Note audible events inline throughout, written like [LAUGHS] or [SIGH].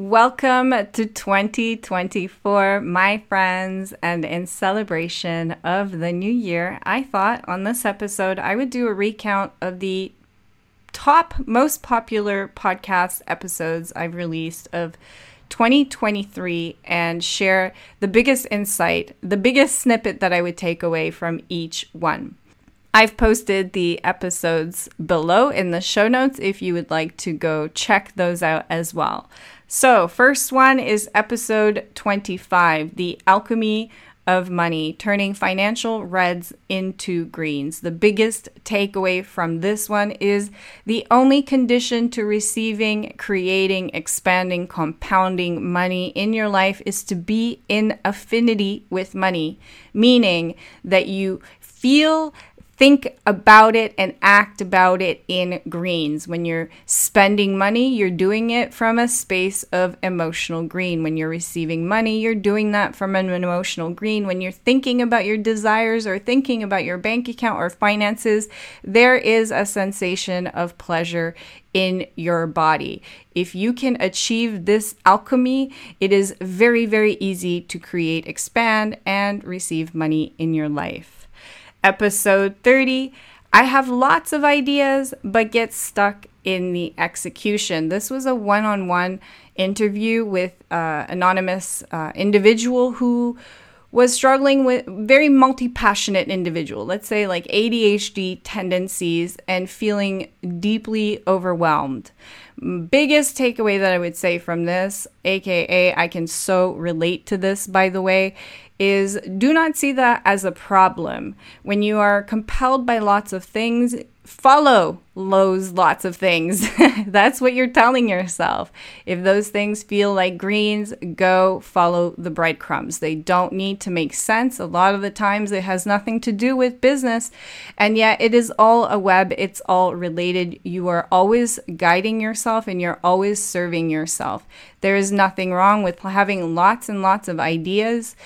Welcome to 2024, my friends, and in celebration of the new year, I thought on this episode I would do a recount of the top most popular podcast episodes I've released of 2023 and share the biggest insight, the biggest snippet that I would take away from each one. I've posted the episodes below in the show notes if you would like to go check those out as well. So, first one is episode 25 The Alchemy of Money, turning financial reds into greens. The biggest takeaway from this one is the only condition to receiving, creating, expanding, compounding money in your life is to be in affinity with money, meaning that you feel think about it and act about it in greens. When you're spending money, you're doing it from a space of emotional green. When you're receiving money, you're doing that from an emotional green. When you're thinking about your desires or thinking about your bank account or finances, there is a sensation of pleasure in your body. If you can achieve this alchemy, it is very, very easy to create, expand, and receive money in your life episode 30. I have lots of ideas, but get stuck in the execution. This was a one on one interview with uh, anonymous uh, individual who was struggling with very multi-passionate individual let's say like adhd tendencies and feeling deeply overwhelmed biggest takeaway that i would say from this aka i can so relate to this by the way is do not see that as a problem. When you are compelled by lots of things, follow those lots of things. [LAUGHS] That's what you're telling yourself. If those things feel like greens, go follow the breadcrumbs. They don't need to make sense. A lot of the times it has nothing to do with business, and yet it is all a web, it's all related. You are always guiding yourself and you're always serving yourself. There is nothing wrong with having lots and lots of ideas.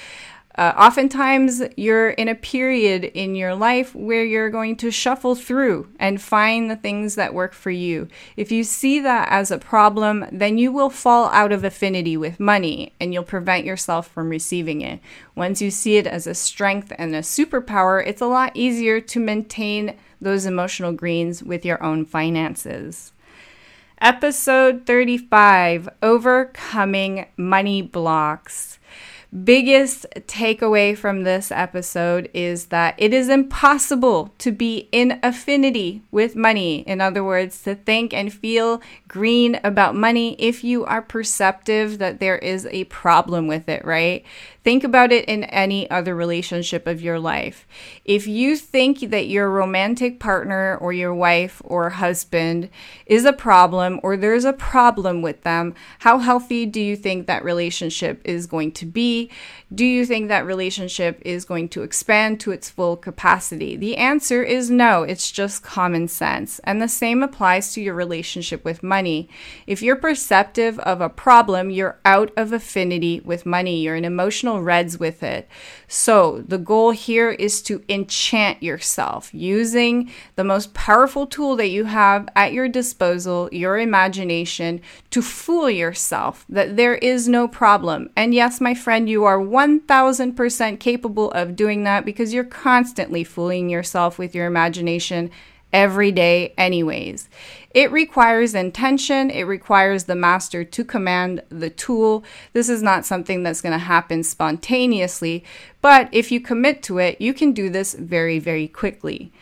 Uh, oftentimes, you're in a period in your life where you're going to shuffle through and find the things that work for you. If you see that as a problem, then you will fall out of affinity with money and you'll prevent yourself from receiving it. Once you see it as a strength and a superpower, it's a lot easier to maintain those emotional greens with your own finances. Episode 35 Overcoming Money Blocks biggest takeaway from this episode is that it is impossible to be in affinity with money. In other words, to think and feel green about money if you are perceptive that there is a problem with it, right? Think about it in any other relationship of your life. If you think that your romantic partner or your wife or husband is a problem or there's a problem with them, how healthy do you think that relationship is going to be? Do you think that relationship is going to expand to its full capacity? The answer is no, it's just common sense. And the same applies to your relationship with money. If you're perceptive of a problem, you're out of affinity with money, you're an emotional reds with it. So, the goal here is to enchant yourself using the most powerful tool that you have at your disposal, your imagination, to fool yourself that there is no problem. And yes, my friend, you are 1000% capable of doing that because you're constantly fooling yourself with your imagination every day, anyways. It requires intention, it requires the master to command the tool. This is not something that's going to happen spontaneously, but if you commit to it, you can do this very, very quickly.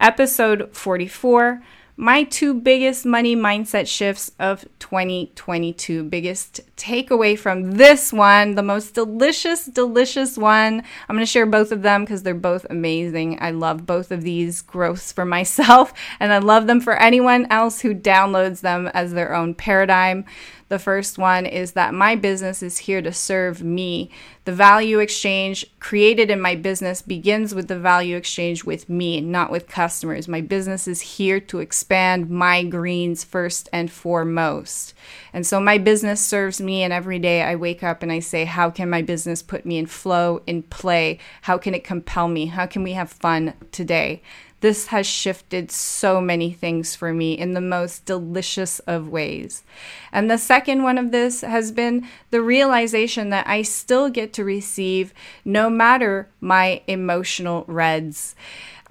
Episode 44 my two biggest money mindset shifts of 2022. Biggest takeaway from this one, the most delicious, delicious one. I'm going to share both of them because they're both amazing. I love both of these growths for [LAUGHS] myself, and I love them for anyone else who downloads them as their own paradigm. The first one is that my business is here to serve me. The value exchange created in my business begins with the value exchange with me, not with customers. My business is here to expand my greens first and foremost. And so my business serves me, and every day I wake up and I say, How can my business put me in flow, in play? How can it compel me? How can we have fun today? This has shifted so many things for me in the most delicious of ways. And the second one of this has been the realization that I still get to receive no matter my emotional reds.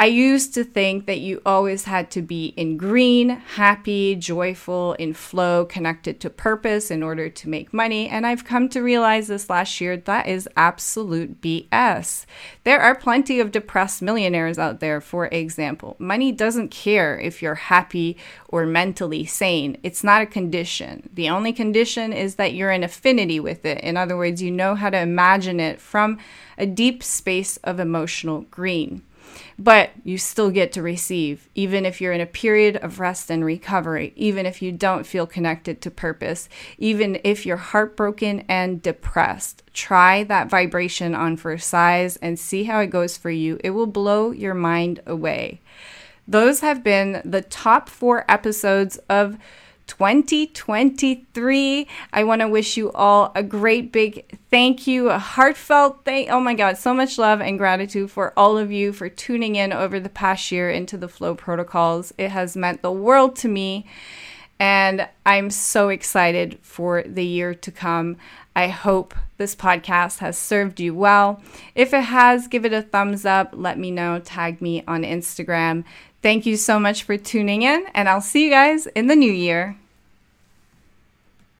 I used to think that you always had to be in green, happy, joyful, in flow, connected to purpose in order to make money. And I've come to realize this last year that is absolute BS. There are plenty of depressed millionaires out there, for example. Money doesn't care if you're happy or mentally sane, it's not a condition. The only condition is that you're in affinity with it. In other words, you know how to imagine it from a deep space of emotional green but you still get to receive, even if you're in a period of rest and recovery, even if you don't feel connected to purpose, even if you're heartbroken and depressed. Try that vibration on for size and see how it goes for you. It will blow your mind away. Those have been the top four episodes of 2023. I want to wish you all a great big thank you, a heartfelt thank. Oh my God, so much love and gratitude for all of you for tuning in over the past year into the Flow protocols. It has meant the world to me. And I'm so excited for the year to come. I hope this podcast has served you well. If it has, give it a thumbs up. Let me know. Tag me on Instagram. Thank you so much for tuning in, and I'll see you guys in the new year.